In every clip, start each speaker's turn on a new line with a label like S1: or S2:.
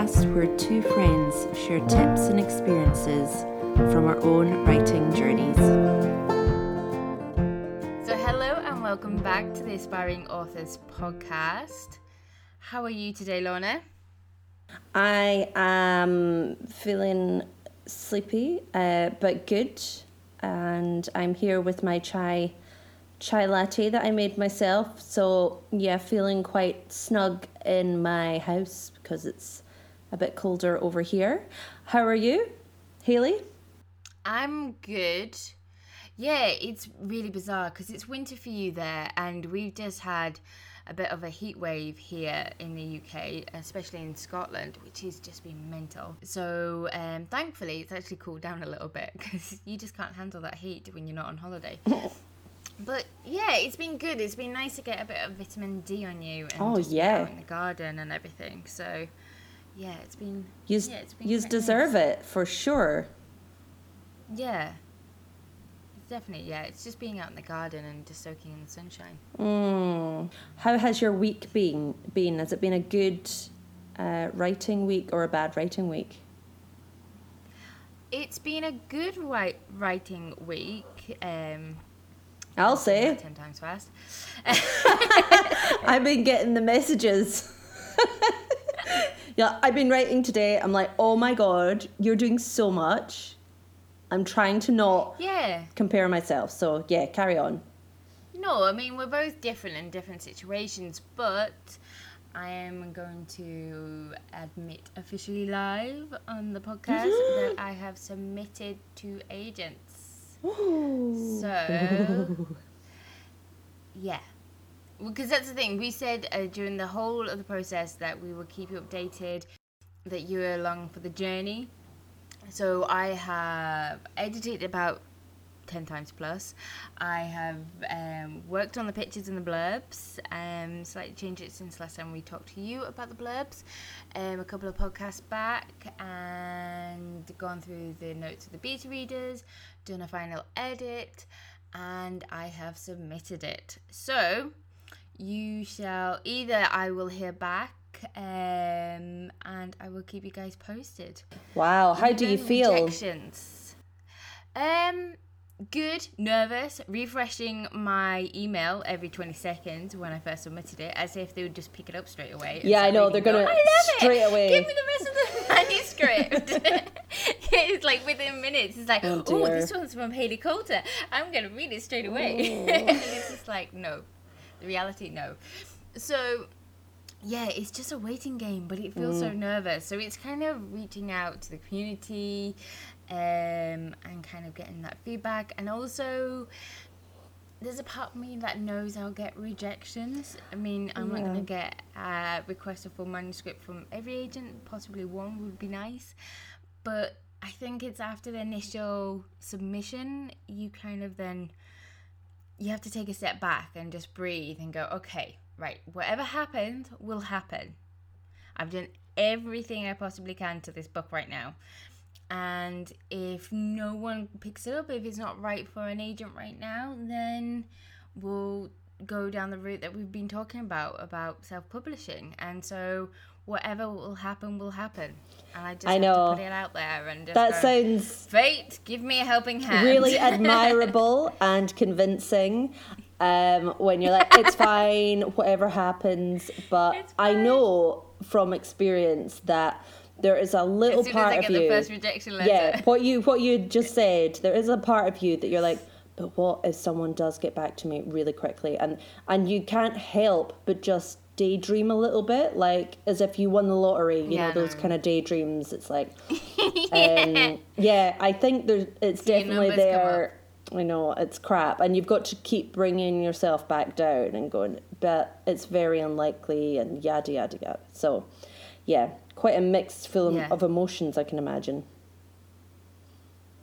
S1: a podcast where two friends share tips and experiences from our own writing journeys.
S2: So, hello and welcome back to the Aspiring Authors podcast. How are you today, Lorna?
S1: I am feeling sleepy, uh, but good, and I'm here with my chai chai latte that I made myself. So yeah, feeling quite snug in my house because it's a bit colder over here. How are you, Haley?
S2: I'm good. Yeah, it's really bizarre because it's winter for you there, and we've just had a bit of a heat wave here in the UK, especially in Scotland, which has just been mental. So, um, thankfully, it's actually cooled down a little bit because you just can't handle that heat when you're not on holiday. but yeah, it's been good. It's been nice to get a bit of vitamin D on you and
S1: oh, yeah.
S2: out in the garden and everything. So, yeah, it's been.
S1: You
S2: yeah, it's been
S1: you deserve
S2: nice.
S1: it for sure.
S2: Yeah. Definitely, yeah. It's just being out in the garden and just soaking in the sunshine.
S1: Mm. How has your week been? Been has it been a good uh, writing week or a bad writing week?
S2: It's been a good writing week. Um,
S1: I'll say
S2: ten times fast.
S1: I've been getting the messages. yeah, I've been writing today. I'm like, oh my god, you're doing so much. I'm trying to not
S2: yeah.
S1: compare myself. So yeah, carry on.
S2: No, I mean we're both different in different situations, but I am going to admit officially live on the podcast that I have submitted to agents. So, yeah. Because that's the thing. We said uh, during the whole of the process that we will keep you updated, that you are along for the journey. So I have edited about 10 times plus. I have um, worked on the pictures and the blurbs, um, slightly changed it since last time we talked to you about the blurbs, um, a couple of podcasts back, and gone through the notes of the beta readers, done a final edit, and I have submitted it. So you shall either I will hear back. Um, and I will keep you guys posted.
S1: Wow, how do you feel?
S2: Rejections. Um, good. Nervous. Refreshing my email every twenty seconds when I first submitted it, as if they would just pick it up straight away.
S1: Yeah, I know, they're gonna straight
S2: it.
S1: away."
S2: Give me the rest of the manuscript. it's like within minutes. It's like,
S1: Oh,
S2: oh, this one's from Haley Coulter. I'm gonna read it straight away. and it's just like, no. Reality, no. So yeah, it's just a waiting game, but it feels
S1: Mm.
S2: so nervous. So it's kind of reaching out to the community um, and kind of getting that feedback. And also, there's a part of me that knows I'll get rejections. I mean, I'm not going to get a request a manuscript from every agent. Possibly one would be nice. But I think it's after the initial submission, you kind of then you have to take a step back and just breathe and go, okay, right, whatever happened will happen. I've done everything I possibly can to this book right now. And if no one picks it up, if it's not right for an agent right now, then we'll go down the route that we've been talking about, about self publishing. And so whatever will happen, will happen. And I just
S1: I know.
S2: to put it out there and just
S1: That
S2: go,
S1: sounds
S2: Fate, give me a helping hand.
S1: really admirable and convincing. Um, when you're like, it's fine, whatever happens. But I know from experience that there is a little
S2: as soon as
S1: part of you.
S2: the first rejection letter.
S1: yeah, what you what you just said, there is a part of you that you're like, but what if someone does get back to me really quickly? And and you can't help but just daydream a little bit, like as if you won the lottery. You
S2: Yeah,
S1: know those
S2: no.
S1: kind of daydreams. It's like, um, yeah, I think there's it's
S2: See
S1: definitely there. I know it's crap, and you've got to keep bringing yourself back down and going, but it's very unlikely, and yada yada yada. So, yeah, quite a mixed film
S2: Yeah.
S1: of emotions, I can imagine.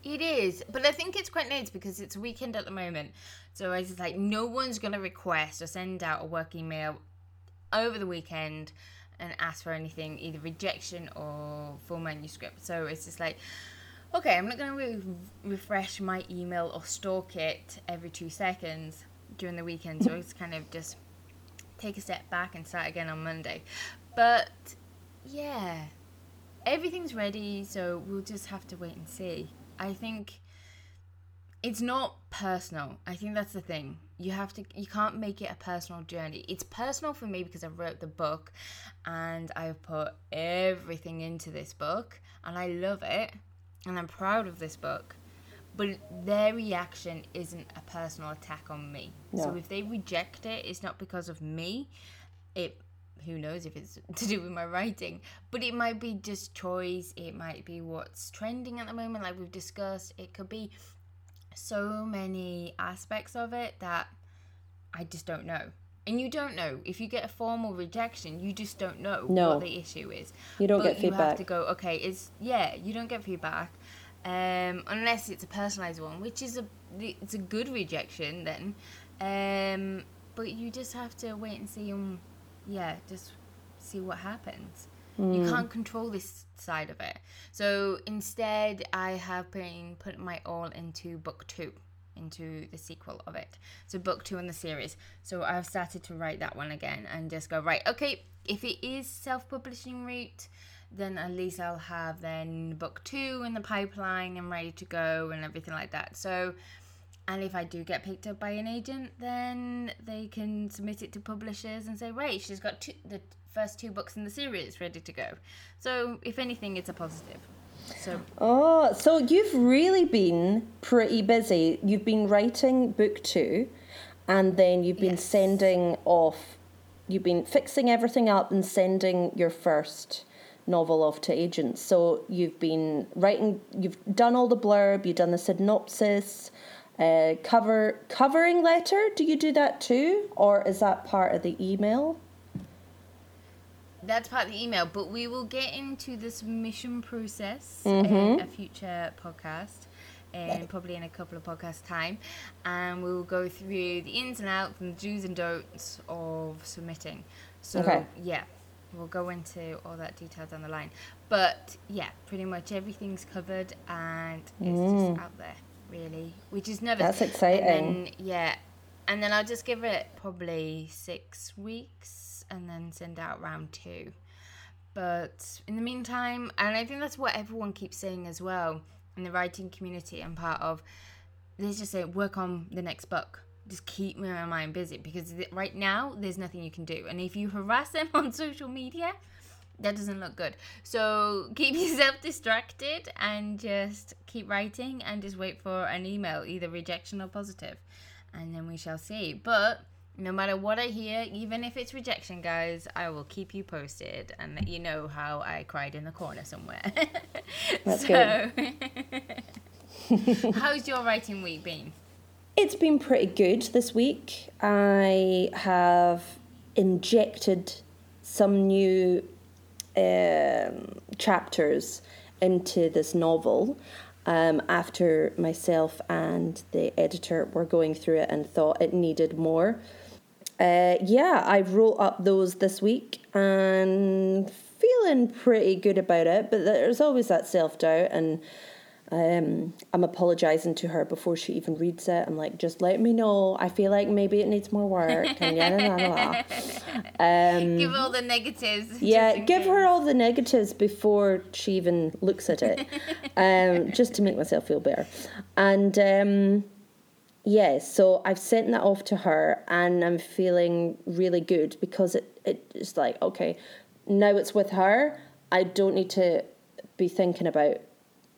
S2: It is, but I think it's quite nice because it's weekend at the moment. So it's just like no one's gonna request or send out a work email over the weekend and ask for anything, either rejection or full manuscript. So it's just like, okay, I'm not gonna re- refresh my email or stalk it every two seconds during the weekend. So it's kind of just take a step back and start again on Monday. But yeah, everything's ready, so we'll just have to wait and see. I think it's not personal. I think that's the thing. You have to you can't make it a personal journey. It's personal for me because I wrote the book and I've put everything into this book and I love it and I'm proud of this book. But their reaction isn't a personal attack on me. So if they reject it, it's not because of me. It who knows if it's to do with my writing, but it might be just choice. It might be what's trending at the moment, like we've discussed. It could be so many aspects of it that I just don't know. And you don't know. If you get a formal rejection, you just don't know
S1: No.
S2: what the issue is.
S1: You don't
S2: But
S1: get
S2: You have
S1: feedback.
S2: to go, okay, it's, yeah, you don't get feedback. Um, unless it's a personalized one, which is a it's a good rejection then. Um, but you just have to wait and see yeah, just see what happens. You
S1: Mm.
S2: can't control this side of it. So instead, I have been putting my all into book two, into the sequel of it. So book two in the series. So I've started to write that one again and just go right. Okay, if it is self-publishing route, then at least I'll have then book two in the pipeline and ready to go and everything like that. So. And if I do get picked up by an agent, then they can submit it to publishers and say, right, she's got two, the first two books in the series ready to go. So, if anything, it's a positive. So,
S1: Oh, so you've really been pretty busy. You've been writing book two, and then you've been
S2: Yes.
S1: sending off, you've been fixing everything up and sending your first novel off to agents. So you've been writing, you've done all the blurb, you've done the synopsis, uh, cover covering letter. Do you do that too, or is that part of the email?
S2: That's part of the email, but we will get into the submission process
S1: Mm-hmm.
S2: in a future podcast. And probably in a couple of podcast time, and we'll go through the ins and outs and the do's and don'ts of submitting. So
S1: Okay.
S2: yeah, we'll go into all that detail down the line. But yeah, pretty much everything's covered, and it's just out there, really, which is never.
S1: Mm. That's
S2: And
S1: exciting.
S2: then, yeah, and then I'll just give it probably six weeks, and then send out round two. But in the meantime, and I think that's what everyone keeps saying as well in the writing community and part of, they just say work on the next book. Just keep my mind busy because right now there's nothing you can do. And if you harass them on social media, that doesn't look good. So keep yourself distracted and just keep writing and just wait for an email, either rejection or positive, and then we shall see. But no matter what I hear, even if it's rejection, guys, I will keep you posted and let you know how I cried in the corner somewhere.
S1: That's
S2: so, how's your writing week been?
S1: It's been pretty good this week. I have injected some new um, chapters into this novel um, after myself and the editor were going through it and thought it needed more. Uh, yeah, I wrote up those this week and feeling pretty good about it, but there's always that self doubt and um, I'm apologising to her before she even reads it. I'm like, just let me know. I feel like maybe it needs more work. And yada, yada, yada. Um,
S2: Give all the negatives.
S1: yeah, give
S2: case.
S1: her all the negatives before she even looks at it, um, just to make myself feel better. And yeah, so I've sent that off to her, and I'm feeling really good because it it's like okay, now it's with her. I don't need to be thinking about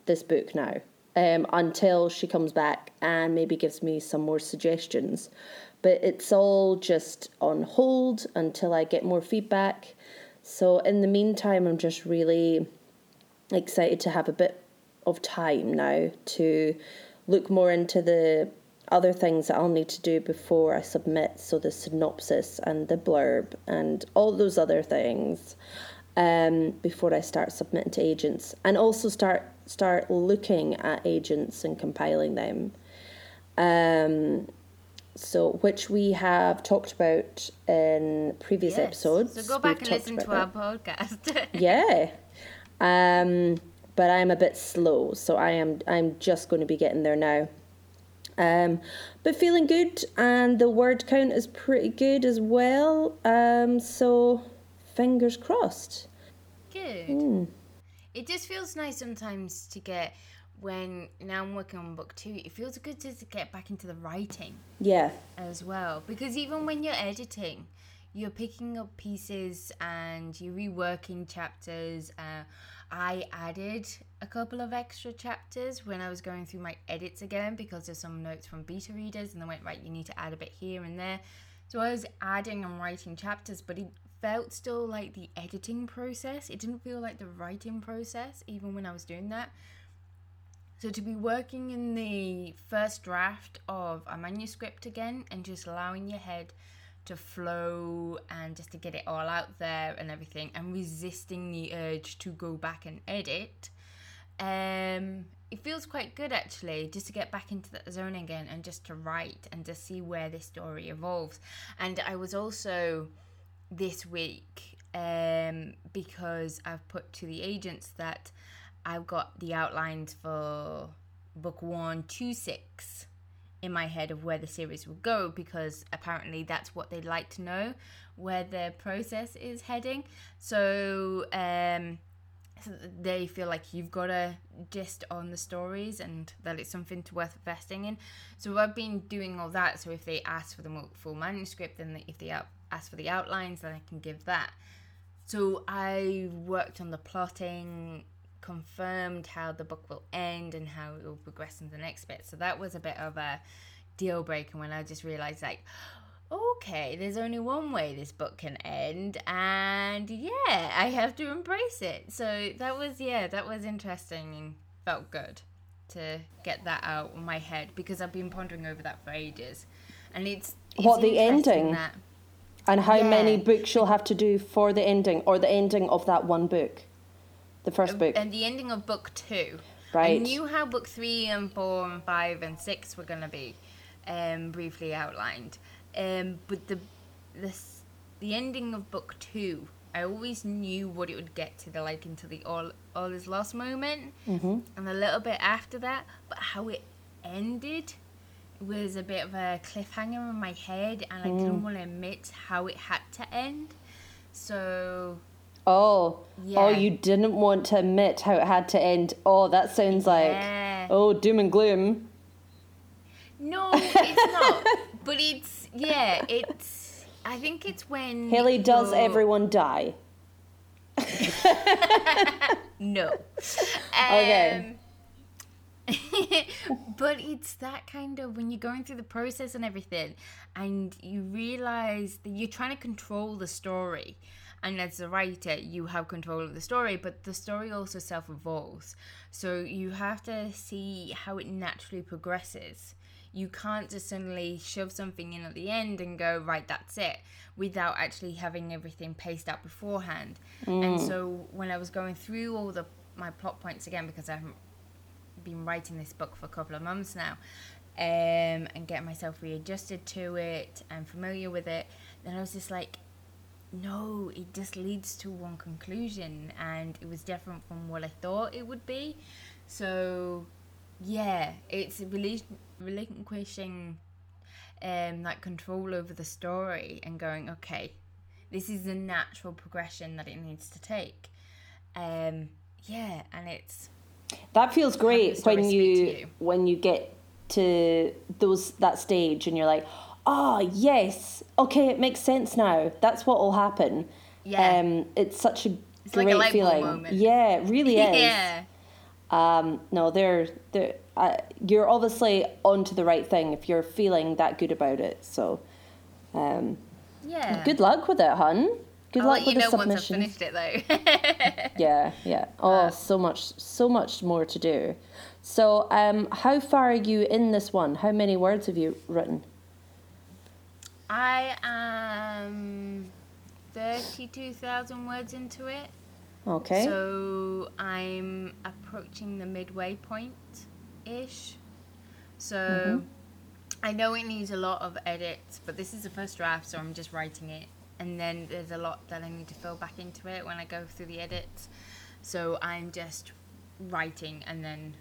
S1: this book now um, until she comes back and maybe gives me some more suggestions. But it's all just on hold until I get more feedback. So in the meantime, I'm just really excited to have a bit of time now to look more into the other things that I'll need to do before I submit. So the synopsis and the blurb and all those other things um, before I start submitting to agents, and also start start looking at agents and compiling them. Um, so which we have talked about in previous
S2: Yes.
S1: episodes.
S2: So go back
S1: We've
S2: and listen to
S1: about
S2: our
S1: that.
S2: podcast.
S1: Yeah. Um, but I'm a bit slow, so I am I'm just going to be getting there now. Um, but feeling good, and the word count is pretty good as well. Um, so fingers crossed.
S2: Good.
S1: Hmm.
S2: It just feels nice sometimes to get when now I'm working on book two. It feels good to get back into the writing
S1: Yeah.
S2: as well because even when you're editing, you're picking up pieces and you're reworking chapters. Uh, I added a couple of extra chapters when I was going through my edits again because there's some notes from beta readers and they went right. You need to add a bit here and there. So I was adding and writing chapters, but it felt still like the editing process. It didn't feel like the writing process, even when I was doing that. So to be working in the first draft of a manuscript again and just allowing your head to flow and just to get it all out there and everything. And resisting the urge to go back and edit. Um it feels quite good actually just to get back into that zone again and just to write and to see where this story evolves. And i was also this week um because i've put to the agents that i've got the outlines for book one to six in my head of where the series will go because apparently that's what they'd like to know where the process is heading. So um so they feel like you've got a gist on the stories and that it's something to worth investing in. So i've been doing all that. So if they ask for the full manuscript then if they ask for the outlines then i can give that. So I worked on the plotting, confirmed how the book will end and how it will progress in the next bit. So that was a bit of a deal breaker when I just realized, like, okay, there's only one way this book can end, and yeah, I have to embrace it. So that was, yeah, that was interesting and felt good to get that out of my head because I've been pondering over that for ages. And it's, it's
S1: What, the ending?
S2: That,
S1: And how many books you'll have to do for the ending or the ending of that one book? The first book.
S2: and the ending of book two.
S1: Right.
S2: I knew how book three and four and five and six were gonna be, um, briefly outlined. Um, but the this the ending of book two, I always knew what it would get to the like into the all all is lost moment,
S1: Mhm.
S2: and a little bit after that. But how it ended was a bit of a cliffhanger in my head, and I
S1: Mm.
S2: didn't want to admit how it had to end. So
S1: Oh,
S2: Yeah.
S1: oh, you didn't want to admit how it had to end. Oh, that sounds like
S2: Yeah.
S1: oh doom and gloom.
S2: No, it's not. but it's yeah, it's. I think it's when
S1: Haley, does everyone die?
S2: No.
S1: Okay.
S2: Um, but it's that kind of when you're going through the process and everything, and you realize that you're trying to control the story. And as a writer, you have control of the story, but the story also self evolves. So you have to see how it naturally progresses. You can't just suddenly shove something in at the end and go, right, that's it, without actually having everything paced out beforehand. And so when I was going through all the my plot points again, because I haven't been writing this book for a couple of months now, um, and getting myself readjusted to it and familiar with it, then I was just like, no, it just leads to one conclusion, and it was different from what I thought it would be. So, yeah, it's relin- relinquishing um, that control over the story and going, okay, this is the natural progression that it needs to take. Um, yeah, and it's
S1: That feels great when you,
S2: you.
S1: when you get to those that stage and you're like, oh yes, okay, it makes sense now. That's what will happen.
S2: Yeah.
S1: Um, it's such a
S2: It's like
S1: great
S2: a light bulb
S1: feeling.
S2: moment.
S1: Yeah, it really is.
S2: yeah,
S1: Um, no, they're they're uh, you're obviously onto the right thing if you're feeling that good about it. So, um,
S2: yeah.
S1: good luck with it, hun. Good
S2: I'll
S1: luck
S2: let you
S1: with
S2: know
S1: the
S2: once I've
S1: submission.
S2: finished it, though.
S1: Yeah, yeah. Oh, so much, so much more to do. So, um, how far are you in this one? How many words have you written?
S2: I am thirty-two thousand words into it.
S1: Okay.
S2: So I'm approaching the midway point ish. So
S1: Mm-hmm.
S2: I know it needs a lot of edits, but this is the first draft, so I'm just writing it. And then there's a lot that I need to fill back into it when I go through the edits. So I'm just writing and then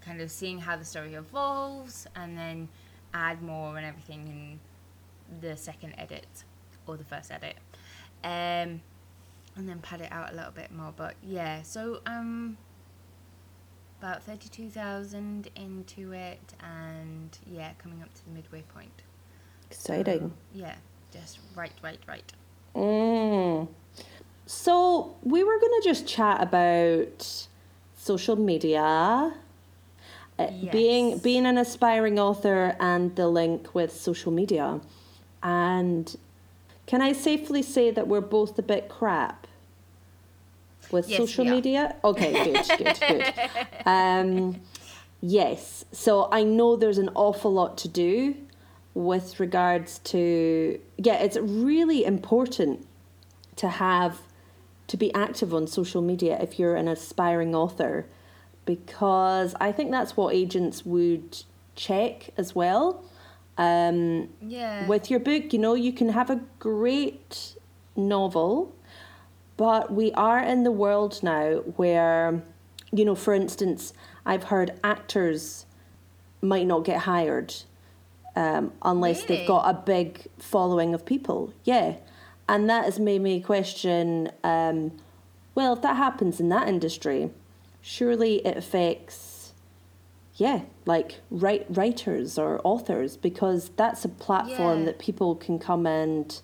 S2: kind of seeing how the story evolves and then add more and everything in the second edit or the first edit. Um, and then pad it out a little bit more. But yeah, so um, about thirty-two thousand into it, and yeah, coming up to the midway point.
S1: Exciting.
S2: Yeah, just right, right, right.
S1: Mm. So we were going to just chat about social media, uh,
S2: Yes.
S1: being being an aspiring author, and the link with social media. And can I safely say that we're both a bit crap with
S2: Yes,
S1: social media? Okay, good, good, good. Um, yes. So I know there's an awful lot to do with regards to yeah, it's really important to have to be active on social media if you're an aspiring author because I think that's what agents would check as well. Um,
S2: Yeah.
S1: with your book, you know, you can have a great novel, but we are in the world now where, you know, for instance, I've heard actors might not get hired um, unless
S2: Really?
S1: they've got a big following of people. Yeah. And that has made me question um, well, if that happens in that industry, surely it affects yeah, like write, writers or authors because that's a platform
S2: Yeah.
S1: that people can come and,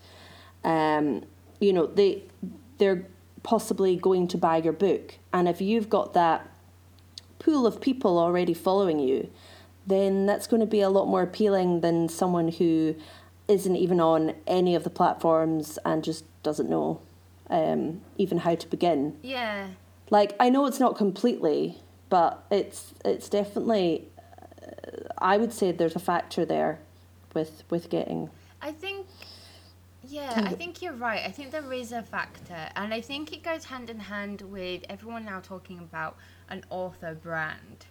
S1: um, you know, they they're possibly going to buy your book, and if you've got that pool of people already following you, then that's going to be a lot more appealing than someone who isn't even on any of the platforms and just doesn't know um, even how to begin
S2: yeah.
S1: like I know it's not completely, but it's it's definitely. Uh, I would say there's a factor there, with with getting.
S2: I think, yeah, I think you're right. I think there is a factor, and I think it goes hand in hand with everyone now talking about an author brand.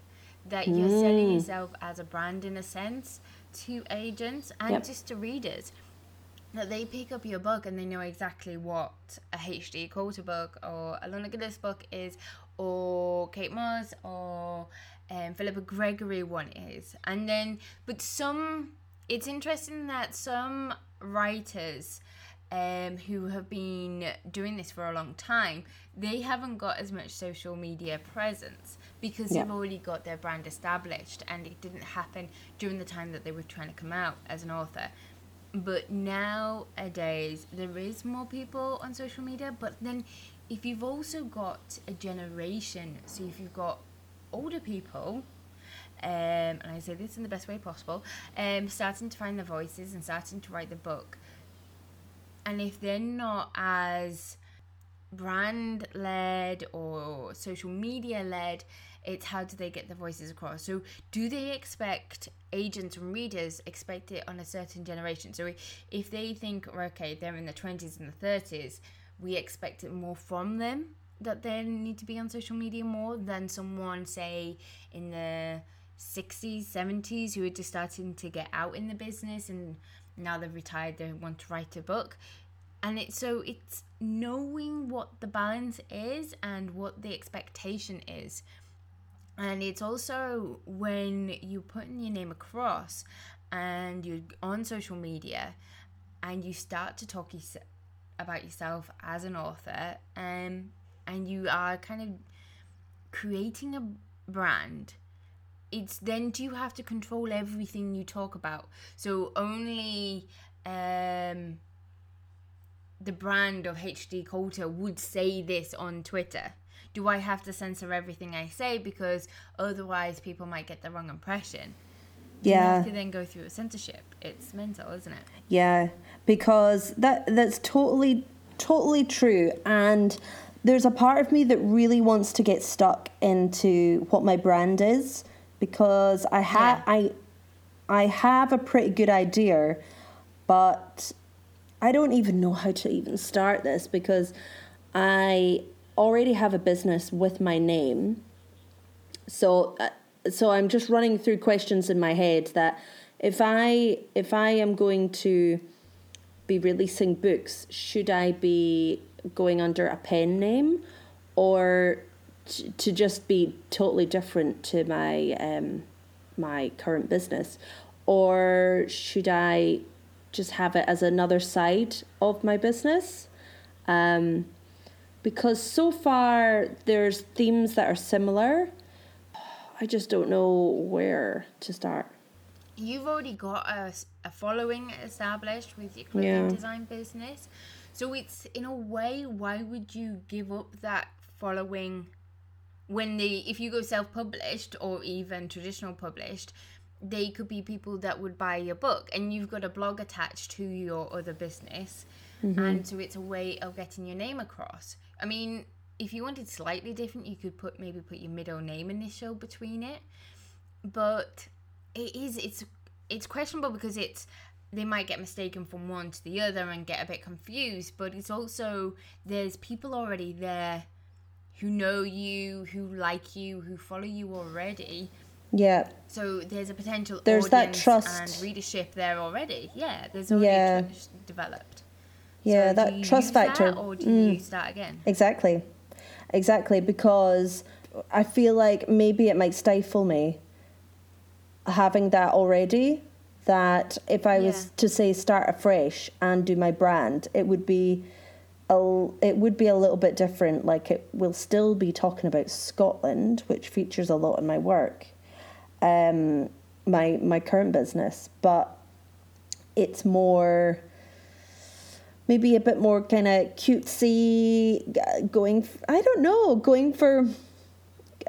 S2: That you're selling
S1: Mm.
S2: yourself as a brand in a sense to agents and
S1: Yep.
S2: just to readers. That they pick up your book and they know exactly what a HD Coulter book or a Lorna Gillis book is, or Kate Mosse or um, Philippa Gregory one is. And then, but some, it's interesting that some writers um, who have been doing this for a long time, they haven't got as much social media presence because
S1: Yeah.
S2: they've already got their brand established and it didn't happen during the time that they were trying to come out as an author. But nowadays, there is more people on social media. But then, if you've also got a generation, so if you've got older people, um, and I say this in the best way possible, um, starting to find their voices and starting to write the book, and if they're not as brand led or social media led, it's how do they get their voices across? So, do they expect agents and readers expect it on a certain generation? So, if they think, okay, they're in the 20s and the 30s, we expect it more from them that they need to be on social media more than someone, say, in the 60s, 70s who are just starting to get out in the business and now they're retired, they want to write a book. And it's so it's knowing what the balance is and what the expectation is. And it's also when you're putting your name across and you're on social media and you start to talk about yourself as an author um, and you are kind of creating a brand it's then do you have to control everything you talk about? So only um the brand of hd coulter would say this on twitter. Do i have to censor everything i say? Because otherwise people might get the wrong impression. You
S1: Yeah.
S2: have to then go through a censorship. It's mental isn't it?
S1: Yeah, because that that's totally totally true and there's a part of me that really wants to get stuck into what my brand is because I have
S2: Yeah.
S1: I I have a pretty good idea but I don't even know how to even start this because I already have a business with my name so uh, so i'm just running through questions in my head that if i if i am going to be releasing books should i be going under a pen name or to just be totally different to my um my current business or should i just have it as another side of my business um because so far there's themes that are similar. I just don't know where to start.
S2: You've already got a, a following established with your clothing
S1: Yeah.
S2: design business. So it's in a way, why would you give up that following when they if you go self-published or even traditional published they could be people that would buy your book and you've got a blog attached to your other business mm-hmm. and so it's a way of getting your name across i mean if you wanted slightly different you could put maybe put your middle name initial between it but it is it's it's questionable because it's they might get mistaken from one to the other and get a bit confused but it's also there's people already there who know you who like you who follow you already
S1: Yeah,
S2: so there's a potential
S1: There's that trust.
S2: and readership there already yeah there's already
S1: Yeah.
S2: trust developed
S1: yeah,
S2: So do
S1: that
S2: you
S1: trust
S2: that
S1: factor. Mm.
S2: or do you start again
S1: Exactly. Exactly. Because I feel like maybe it might stifle me having that already. That if I was to say start afresh and do my brand, it would be a, it would be a little bit different. Like it will still be talking about Scotland, which features a lot in my work, um, my my current business, but it's more maybe a bit more kind of cutesy, going, I don't know, going for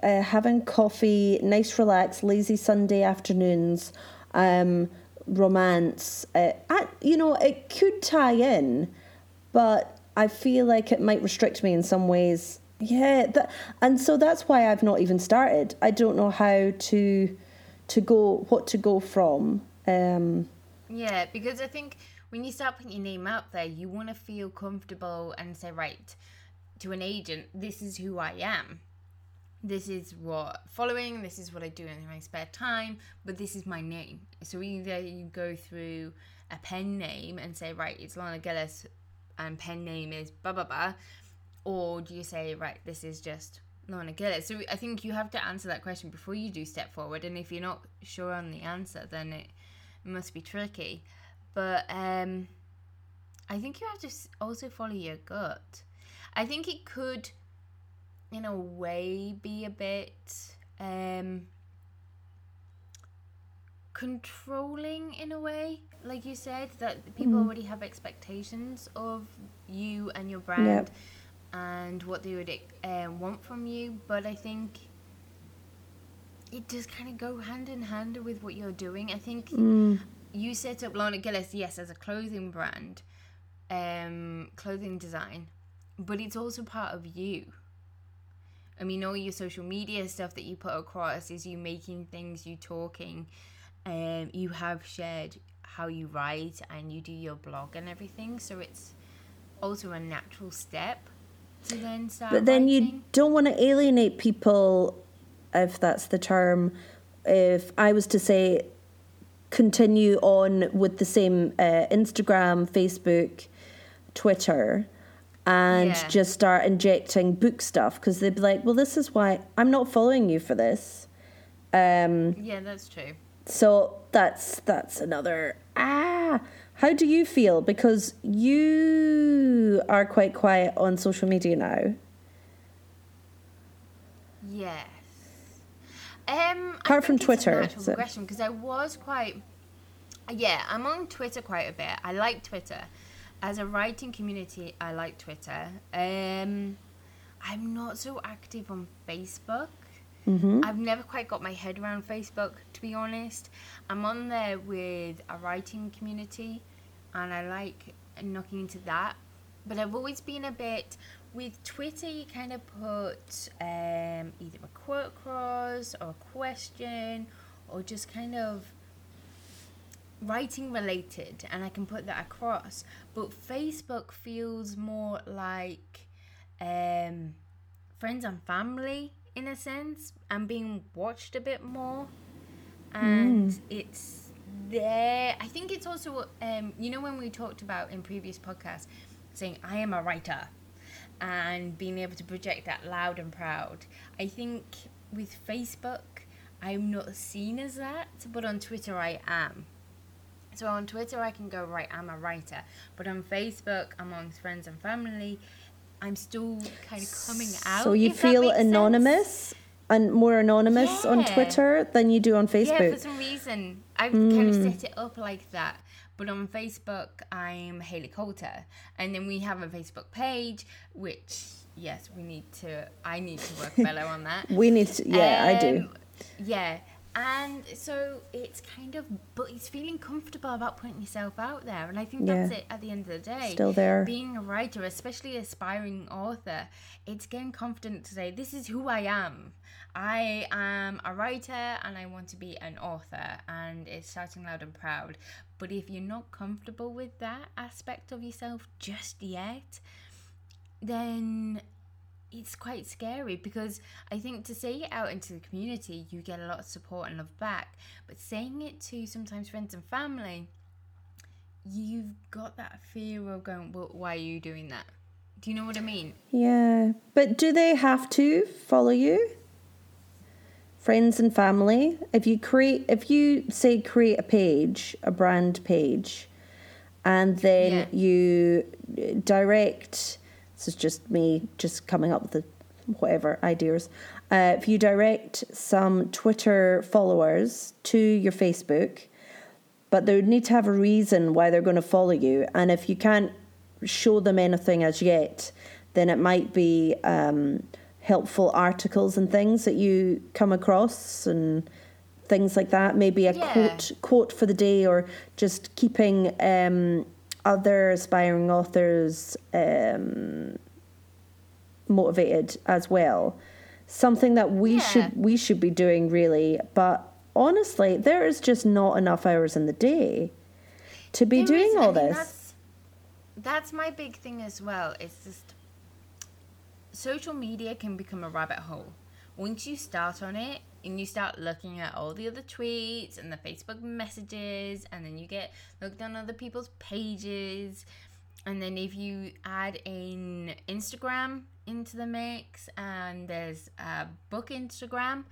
S1: uh, having coffee, nice, relaxed, lazy Sunday afternoons, um, romance. Uh, I, you know, it could tie in, but I feel like it might restrict me in some ways. Yeah, that, and so that's why I've not even started. I don't know how to to go, what to go from. Um,
S2: Yeah, because I think when you start putting your name out there, you want to feel comfortable and say, right, to an agent, this is who I am. This is what following, this is what I do in my spare time, but this is my name. So either you go through a pen name and say, right, it's Lorna Gillis and pen name is blah blah blah, or do you say, right, this is just Lorna Gillis? So I think you have to answer that question before you do step forward, and if you're not sure on the answer, then it must be tricky. But um, I think you have to also follow your gut. I think it could, in a way, be a bit um, controlling in a way. Like you said, that people already have expectations of you and your brand
S1: Yep.
S2: and what they would um, want from you. But I think it does kind of go hand in hand with what you're doing. I think you set up Lorna Gillis, yes, as a clothing brand, um, clothing design, but it's also part of you. I mean, all your social media stuff that you put across is you making things, you talking, um, you have shared how you write and you do your blog and everything. So it's also a natural step to then start.
S1: But then you don't want to alienate people, if that's the term. If I was to say, continue on with the same uh, Instagram, Facebook, Twitter, and
S2: Yeah.
S1: just start injecting book stuff, because they'd be like, well, this is why I'm not following you for this. Um,
S2: Yeah, that's true.
S1: so that's that's another ah. How do you feel? Because you are quite quiet on social media now.
S2: Yes. Um,
S1: Apart from
S2: think it's a
S1: Twitter,
S2: natural
S1: so-
S2: because I was quite. Yeah, I'm on Twitter quite a bit. I like Twitter. As a writing community, I like Twitter. Um, I'm not so active on Facebook. I've never quite got my head around Facebook, to be honest. I'm on there with a writing community, and I like knocking into that. But I've always been a bit with Twitter. You kind of put um, either a quote across or a question, or just kind of writing related, and I can put that across. But Facebook feels more like um, friends and family in a sense, and being watched a bit more. And it's there. I think it's also, um, you know, when we talked about in previous podcasts, saying I am a writer and being able to project that loud and proud. I think with Facebook, I'm not seen as that, but on Twitter, I am. So on Twitter, I can go, right, I'm a writer. But on Facebook, amongst friends and family, I'm still kind of coming out.
S1: So you feel
S2: makes sense.
S1: anonymous and more anonymous on Twitter than you do on Facebook.
S2: Yeah, for some reason I've kind of set it up like that. But on Facebook, I'm Haley Coulter, and then we have a Facebook page, which yes, we need to. I need to work better on that.
S1: we need to, yeah, I do.
S2: Um, Yeah. And so it's kind of, but it's feeling comfortable about putting yourself out there. And I think that's
S1: Yeah.
S2: it at the end of the day.
S1: Still there.
S2: Being a writer, especially aspiring author, it's getting confident to say, this is who I am. I am a writer and I want to be an author. And it's shouting loud and proud. But if you're not comfortable with that aspect of yourself just yet, then it's quite scary because I think to say it out into the community, you get a lot of support and love back. But saying it to sometimes friends and family, you've got that fear of going, well, why are you doing that? Do you know what I mean?
S1: Yeah. But do they have to follow you? Friends and family? If you create if you say create a page, a brand page, and then
S2: Yeah.
S1: you eh, direct this is just me just coming up with the whatever ideas. Uh, if you direct some Twitter followers to your Facebook, but they would need to have a reason why they're going to follow you. And if you can't show them anything as yet, then it might be um, helpful articles and things that you come across and things like that. Maybe a
S2: Yeah.
S1: quote quote for the day, or just keeping um, other aspiring authors um, motivated as well. Something that we
S2: Yeah.
S1: should we should be doing really, but honestly, there is just not enough hours in the day to be
S2: There
S1: doing
S2: is,
S1: all
S2: I mean,
S1: this.
S2: That's, that's my big thing as well. It's just social media can become a rabbit hole. Once you start on it and you start looking at all the other tweets and the Facebook messages, and then you get looked on other people's pages, and then if you add in Instagram into the mix, and there's a book Instagram,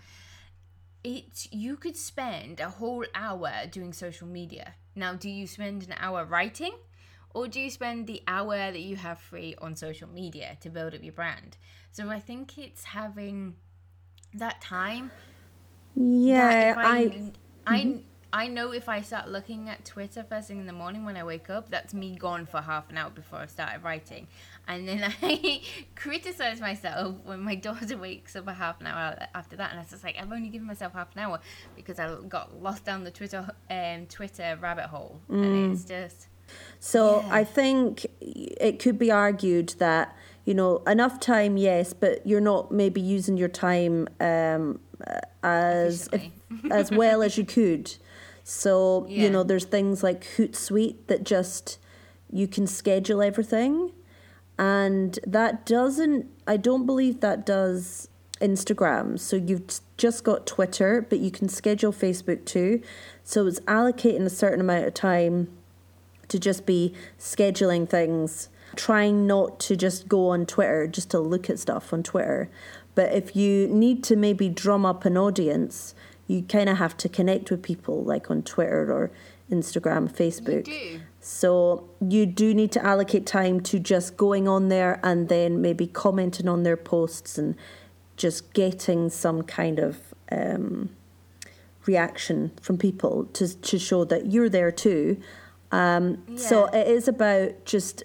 S2: it you could spend a whole hour doing social media. Now, do you spend an hour writing or do you spend the hour that you have free on social media to build up your brand? So I think it's having that time
S1: Yeah, I
S2: I, I, I know if I start looking at Twitter first thing in the morning when I wake up, that's me gone for half an hour before I started writing. And then I criticize myself when my daughter wakes up a half an hour after that, and it's just like I've only given myself half an hour because I got lost down the Twitter um, Twitter rabbit hole,
S1: Mm.
S2: and it's just
S1: So
S2: Yeah.
S1: I think it could be argued that you know enough time, yes, but you're not maybe using your time um, as
S2: Efficiently.
S1: as well as you could. So you know, there's things like Hootsuite that just you can schedule everything, and that doesn't. I don't believe that does Instagram. So you've just got Twitter, but you can schedule Facebook too. So it's allocating a certain amount of time to just be scheduling things, trying not to just go on Twitter just to look at stuff on Twitter. But if you need to maybe drum up an audience, you kind of have to connect with people like on Twitter or Instagram, Facebook.
S2: do.
S1: So you do need to allocate time to just going on there and then maybe commenting on their posts and just getting some kind of um, reaction from people to to show that you're there too. Um, So it is about just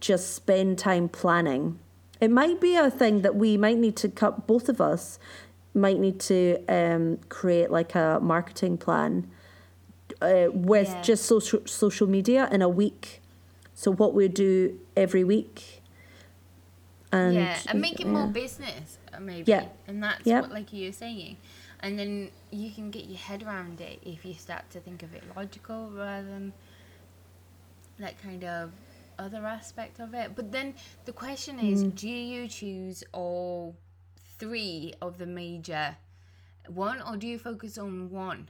S1: just spend time planning. It might be a thing that we might need to cut. Both of us might need to um, create like a marketing plan uh, with
S2: Yeah.
S1: just social social media in a week. So what we do every week. And
S2: yeah, and make it more business, uh, maybe.
S1: Yeah.
S2: And that's
S1: Yep.
S2: what, like you were saying. And then you can get your head around it if you start to think of it logical rather than that kind of other aspect of it. But then the question is
S1: Mm.
S2: do you choose all three of the major one, or do you focus on one?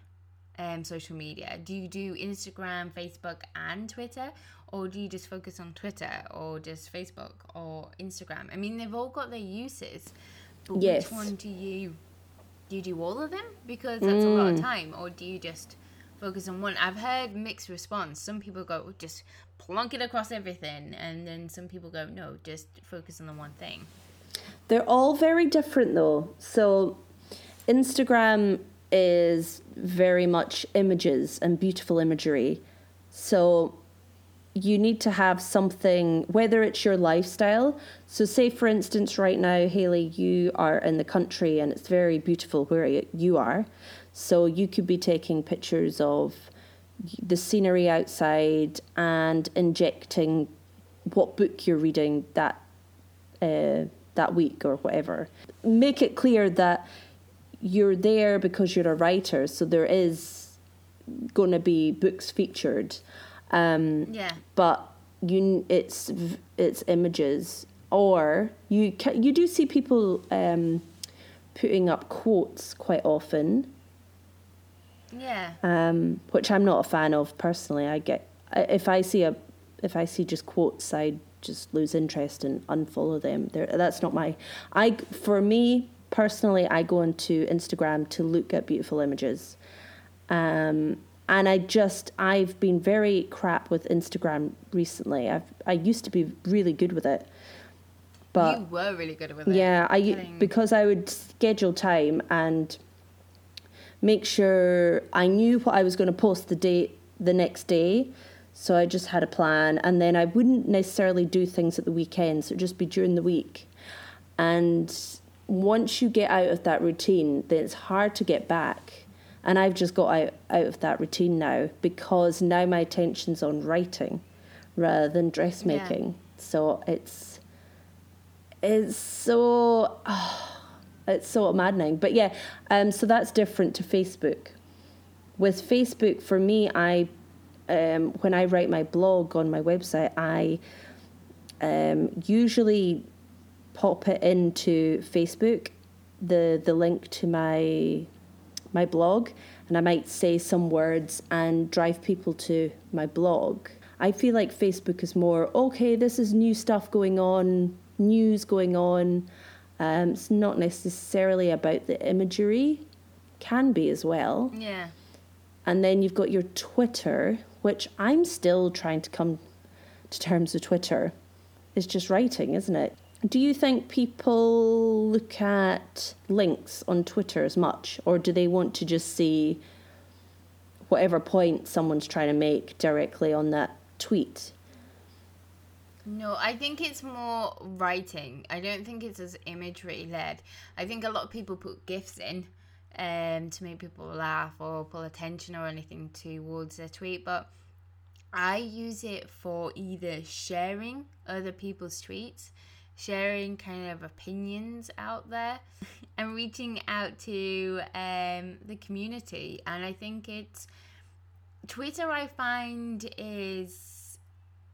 S2: um, social media? Do you do Instagram, Facebook, and Twitter? Or do you just focus on Twitter or just Facebook or Instagram? I mean, they've all got their uses, but
S1: Yes.
S2: which one do you do? You do all of them because that's a lot
S1: Mm.
S2: of time, or do you just focus on one. I've heard mixed response. Some people go just plunk it across everything, and then some people go no, just focus on the one thing.
S1: They're all very different though. So Instagram is very much images and beautiful imagery. So you need to have something, whether it's your lifestyle. So, say for instance, right now, Haley, you are in the country and it's very beautiful where you are. So, you could be taking pictures of the scenery outside and injecting what book you're reading that uh, that week or whatever. Make it clear that you're there because you're a writer, so there is going to be books featured. Um,
S2: yeah.
S1: But you, it's it's images, or you you do see people um, putting up quotes quite often.
S2: Yeah.
S1: Um, which I'm not a fan of personally. I get if I see a if I see just quotes, I just lose interest and unfollow them. There, that's not my. I for me personally, I go into Instagram to look at beautiful images. Um, and I just I've been very crap with Instagram recently. I've I used to be really good with it, but
S2: you were really good with it.
S1: Yeah, I because I would schedule time and make sure I knew what I was going to post the day the next day. So I just had a plan, and then I wouldn't necessarily do things at the weekends. So it'd just be during the week, and once you get out of that routine, then it's hard to get back and I've just got out, out of that routine now because now my attention's on writing rather than dressmaking. Yeah. So it's it's so oh, it's so maddening. But yeah, um, so that's different to Facebook. With Facebook, for me, I um, when I write my blog on my website, I um, usually pop it into Facebook, the the link to my my blog and I might say some words and drive people to my blog. I feel like Facebook is more okay, this is new stuff going on, news going on. Um, it's not necessarily about the imagery, can be as well.
S2: Yeah.
S1: And then you've got your Twitter, which I'm still trying to come to terms with Twitter. It's just writing, isn't it? Do you think people look at links on Twitter as much, or do they want to just see whatever point someone's trying to make directly on that tweet?
S2: No, I think it's more writing. I don't think it's as imagery led. I think a lot of people put GIFs in um, to make people laugh or pull attention or anything towards their tweet, but I use it for either sharing other people's tweets sharing kind of opinions out there and reaching out to um, the community. And I think it's Twitter, I find, is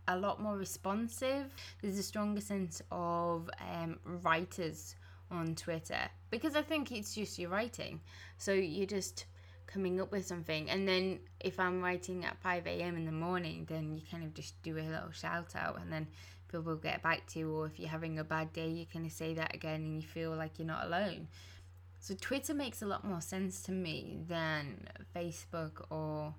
S2: a lot more responsive. There's a stronger sense of um, writers on Twitter because I think it's just your writing. So you're just coming up with something. And then if I'm writing at 5 a.m. in the morning, then you kind of just do a little shout out and then people will get back to you, or if you're having a bad day, you kind of say that again and you feel like you're not alone. So Twitter makes a lot more sense to me than Facebook or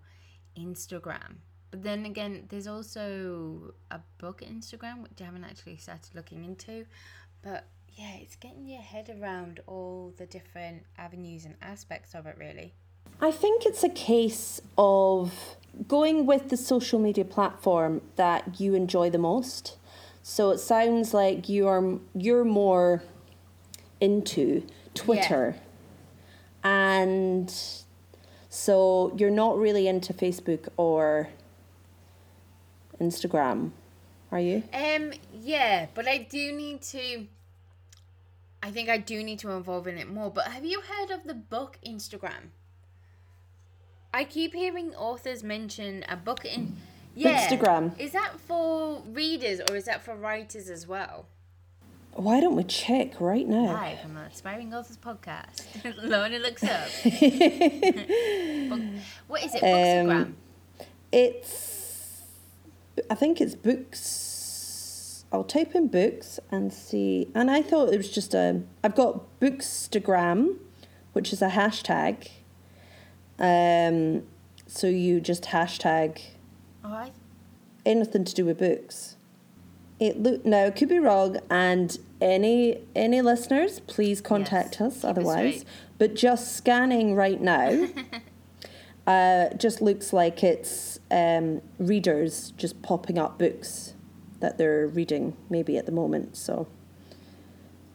S2: Instagram. But then again, there's also a book Instagram, which I haven't actually started looking into. But yeah, it's getting your head around all the different avenues and aspects of it, really.
S1: I think it's a case of going with the social media platform that you enjoy the most. So it sounds like you're you're more into Twitter. Yeah. And so you're not really into Facebook or Instagram, are you?
S2: Um yeah, but I do need to I think I do need to involve in it more. But have you heard of the book Instagram? I keep hearing authors mention a book in
S1: yeah. Instagram.
S2: Is that for readers or is that for writers as well?
S1: Why don't we check right now?
S2: Live from the Aspiring Authors podcast. Lorna looks up. what is it? Bookstagram? Um,
S1: it's. I think it's books. I'll type in books and see. And I thought it was just a. I've got Bookstagram, which is a hashtag. Um, So you just hashtag
S2: Oh, I,
S1: anything to do with books. It look now it could be wrong, and any any listeners, please contact
S2: Yes,
S1: us. Otherwise, but just scanning right now, uh, just looks like it's um, readers just popping up books that they're reading maybe at the moment. So.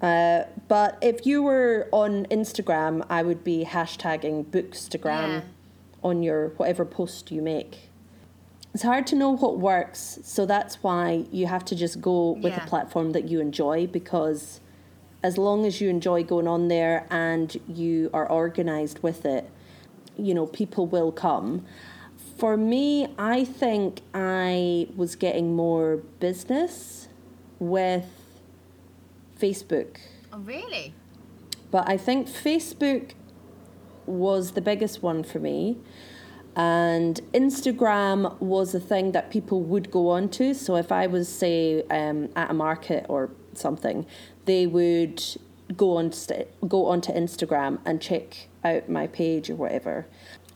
S1: Uh, but if you were on Instagram, I would be hashtagging Bookstagram
S2: Yeah.
S1: on your whatever post you make. It's hard to know what works, so that's why you have to just go with
S2: Yeah.
S1: a platform that you enjoy because as long as you enjoy going on there and you are organized with it, you know, people will come. For me, I think I was getting more business with Facebook.
S2: oh, really?
S1: But I think Facebook was the biggest one for me. And Instagram was a thing that people would go on to. So if I was, say, um, at a market or something, they would go on st- go onto Instagram and check out my page or whatever,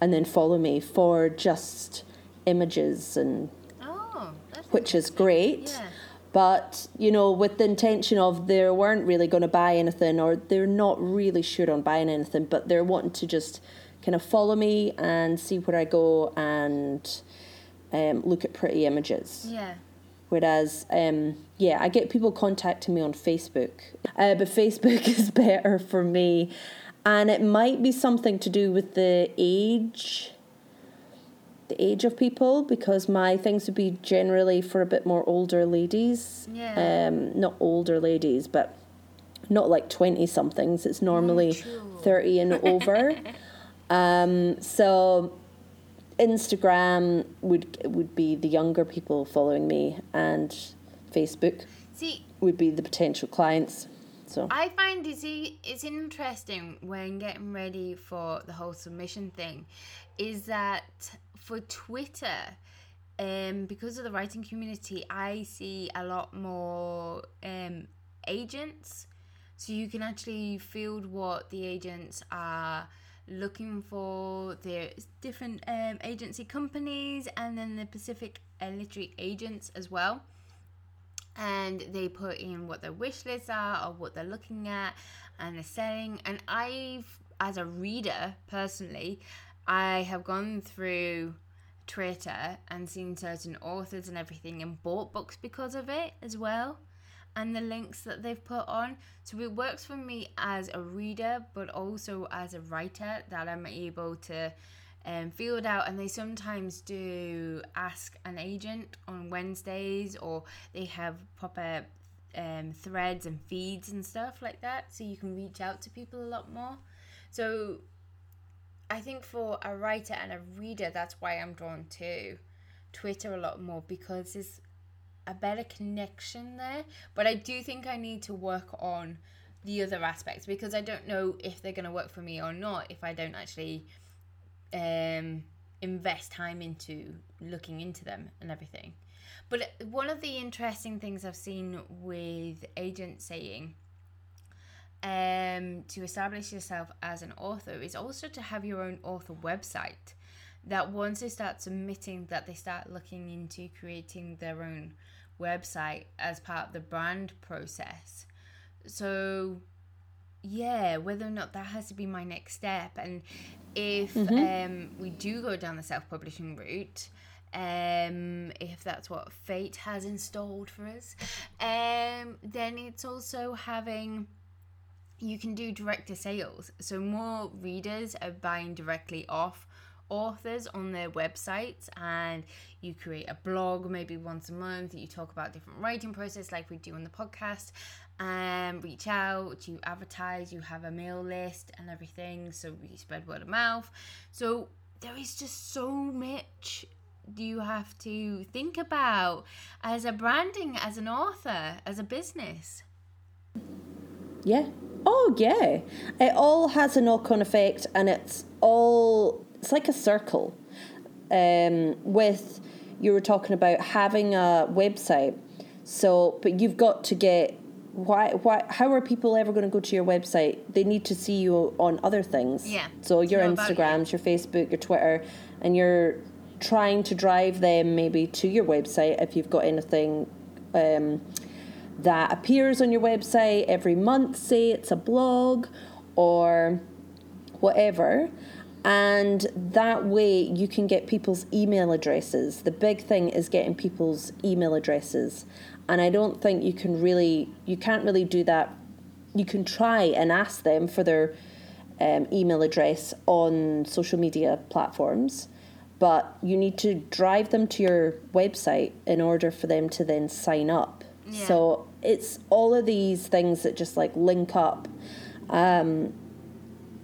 S1: and then follow me for just images and
S2: Oh,
S1: which is great.
S2: Yeah.
S1: But, you know, with the intention of they weren't really going to buy anything or they're not really sure on buying anything, but they're wanting to just kind of follow me and see where I go and um, look at pretty images.
S2: Yeah.
S1: Whereas, um, yeah, I get people contacting me on Facebook, uh, but Facebook is better for me. And it might be something to do with the age, the age of people, because my things would be generally for a bit more older ladies.
S2: Yeah.
S1: Um, not older ladies, but not like 20 somethings. It's normally
S2: true.
S1: 30 and over. um, so Instagram would would be the younger people following me, and Facebook
S2: See,
S1: would be the potential clients. So
S2: I find it's, it's interesting when getting ready for the whole submission thing is that for Twitter, um, because of the writing community, I see a lot more um, agents. So you can actually field what the agents are looking for. There's different um, agency companies and then the Pacific Literary agents as well and they put in what their wish lists are or what they're looking at and they're setting and i've as a reader personally i have gone through twitter and seen certain authors and everything and bought books because of it as well and the links that they've put on. So it works for me as a reader but also as a writer that i'm able to um, field out and they sometimes do ask an agent on wednesdays or they have proper um, threads and feeds and stuff like that so you can reach out to people a lot more. So i think for a writer and a reader that's why i'm drawn to twitter a lot more because there's a better connection there. But i do think i need to work on the other aspects because i don't know if they're going to work for me or not if i don't actually um, invest time into looking into them and everything. But one of the interesting things I've seen with agents saying um, to establish yourself as an author is also to have your own author website. That once they start submitting, that they start looking into creating their own website as part of the brand process. So yeah whether or not that has to be my next step and if um, we do go down the self-publishing route um, if that's what fate has installed for us um, then it's also having you can do direct to sales. So more readers are buying directly off authors on their websites and you create a blog maybe once a month that you talk about different writing process like we do on the podcast and reach out you advertise you have a mail list and everything so you spread word of mouth so there is just so much you have to think about as a branding as an author as a business
S1: Yeah. Oh, yeah. It all has a knock on effect and it's all, it's like a circle. Um, with, you were talking about having a website. So, but you've got to get why why how are people ever going to go to your website? They need to see you on other things.
S2: Yeah,
S1: so your
S2: about you.
S1: instagrams your facebook your twitter and you're trying to drive them maybe to your website if you've got anything um, that appears on your website every month say it's a blog or whatever. And that way you can get people's email addresses. The big thing is getting people's email addresses and i don't think you can really you can't really do that you can try and ask them for their um, email address on social media platforms but you need to drive them to your website in order for them to then sign up
S2: Yeah.
S1: so it's all of these things that just like link up um,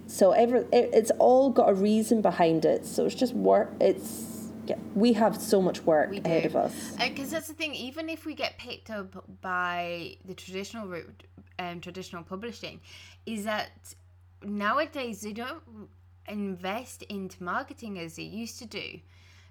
S1: so every it, it's all got a reason behind it. So it's just work. It's yeah, we have so much work ahead
S2: do.
S1: of us.
S2: Because that's the thing. Even if we get picked up by the traditional route, um, traditional publishing, is that nowadays they don't invest into marketing as they used to do.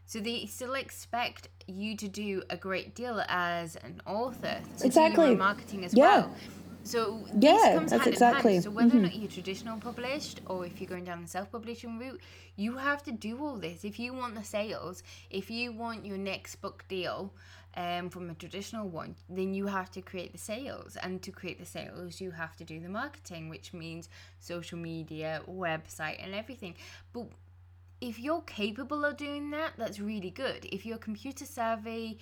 S2: So they still expect you to do a great deal as an author to do
S1: Exactly.
S2: your marketing as
S1: Yeah.
S2: well. So this
S1: Yeah,
S2: comes
S1: that's exactly-.
S2: So whether or
S1: mhm.
S2: not you're traditional published or if you're going down the self-publishing route, you have to do all this. If you want the sales, if you want your next book deal um, from a traditional one, then you have to create the sales. And to create the sales, you have to do the marketing, which means social media, website, and everything. But if you're capable of doing that, that's really good. If you're computer savvy,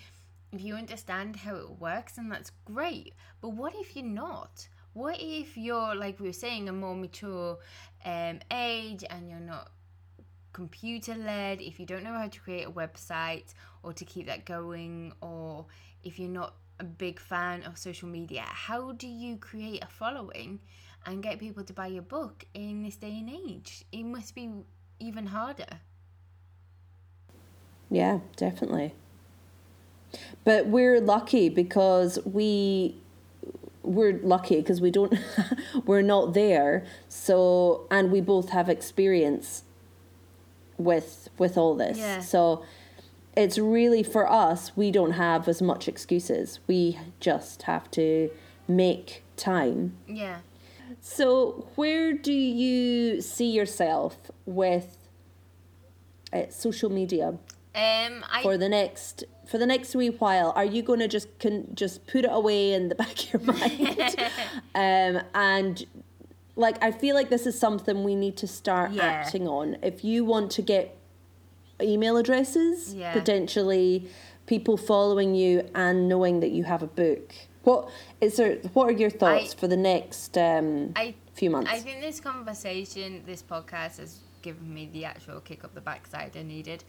S2: if you understand how it works, then that's great. But what if you're not? What if you're, like we were saying, a more mature um, age and you're not computer led, if you don't know how to create a website or to keep that going, or if you're not a big fan of social media, how do you create a following and get people to buy your book in this day and age? It must be even harder.
S1: Yeah, definitely. But we're lucky because we we're lucky because we don't we're not there. So and we both have experience with with all this.
S2: Yeah.
S1: So it's really for us we don't have as much excuses. We just have to make time
S2: Yeah.
S1: So, where do you see yourself with uh, social media
S2: Um, I
S1: for the next for the next wee while? Are you going to just can just put it away in the back of your mind? um, and like, I feel like this is something we need to start
S2: Yeah.
S1: acting on. If you want to get email addresses,
S2: Yeah.
S1: potentially people following you and knowing that you have a book. What is there? What are your thoughts for the next um,
S2: I
S1: few months?
S2: I think this conversation, this podcast, has given me the actual kick up the backside I needed.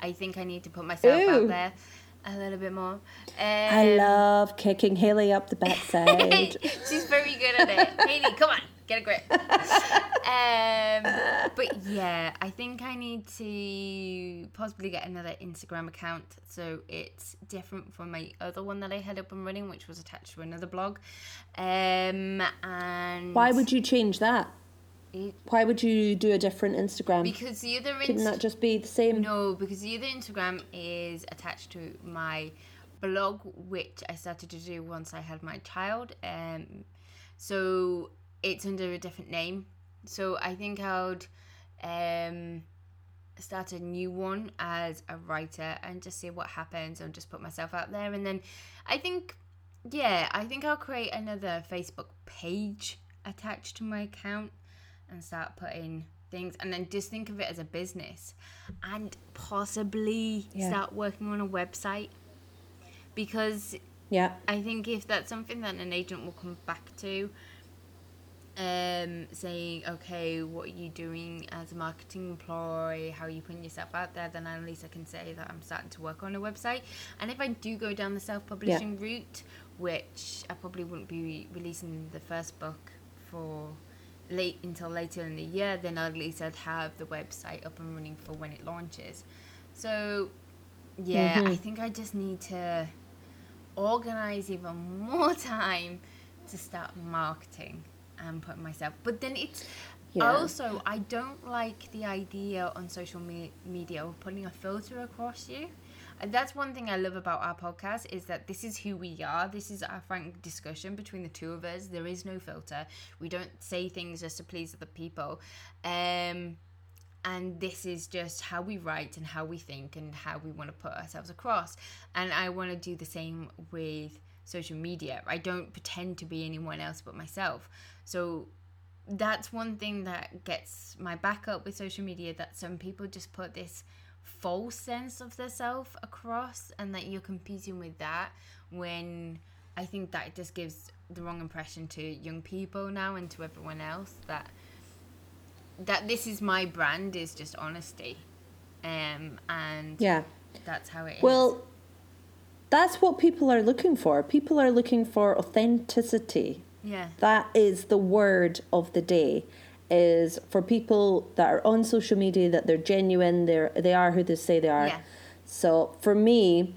S2: I think I need to put myself
S1: Ooh.
S2: out there a little bit more. Um,
S1: I love kicking Haley up the backside.
S2: She's very good at it. Haley, come on, get a grip. um, but yeah, I think I need to possibly get another Instagram account so it's different from my other one that I had up and running, which was attached to another blog. Um, and
S1: Why would you change that? Why would you do a different Instagram?
S2: because the other
S1: Couldn't that just be the same?
S2: no, because the other Instagram is attached to my blog, which I started to do once I had my child. Um, so it's under a different name. So I think I would um, start a new one as a writer and just see what happens and just put myself out there. And then I think, yeah, I think I'll create another Facebook page attached to my account and start putting things and then just think of it as a business and possibly
S1: Yeah.
S2: start working on a website because
S1: Yeah.
S2: I think if that's something that an agent will come back to, um, saying, okay, what are you doing as a marketing employee? How are you putting yourself out there? Then at least I can say that I'm starting to work on a website. And if I do go down the self publishing route, which I probably wouldn't be releasing the first book for late until later in the year, then at least I'd have the website up and running for when it launches. So, yeah, I mm-hmm. think I just need to organize even more time to start marketing and put myself. But then it's
S1: Yeah.
S2: also I don't like the idea on social me- media of putting a filter across you. That's one thing I love about our podcast is that this is who we are. This is our frank discussion between the two of us. There is no filter. We don't say things just to please other people. Um, and this is just how we write and how we think and how we want to put ourselves across. And I want to do the same with social media. I don't pretend to be anyone else but myself. So that's one thing that gets my back up with social media that some people just put this false sense of their self across and that you're competing with that when I think that just gives the wrong impression to young people now and to everyone else that that this is my brand is just honesty um and
S1: Yeah.
S2: that's how it is.
S1: Well, that's what people are looking for. People are looking for authenticity.
S2: yeah
S1: That is the word of the day. Is for people that are on social media that they're genuine, they're they are who they say they are.
S2: Yeah.
S1: So for me,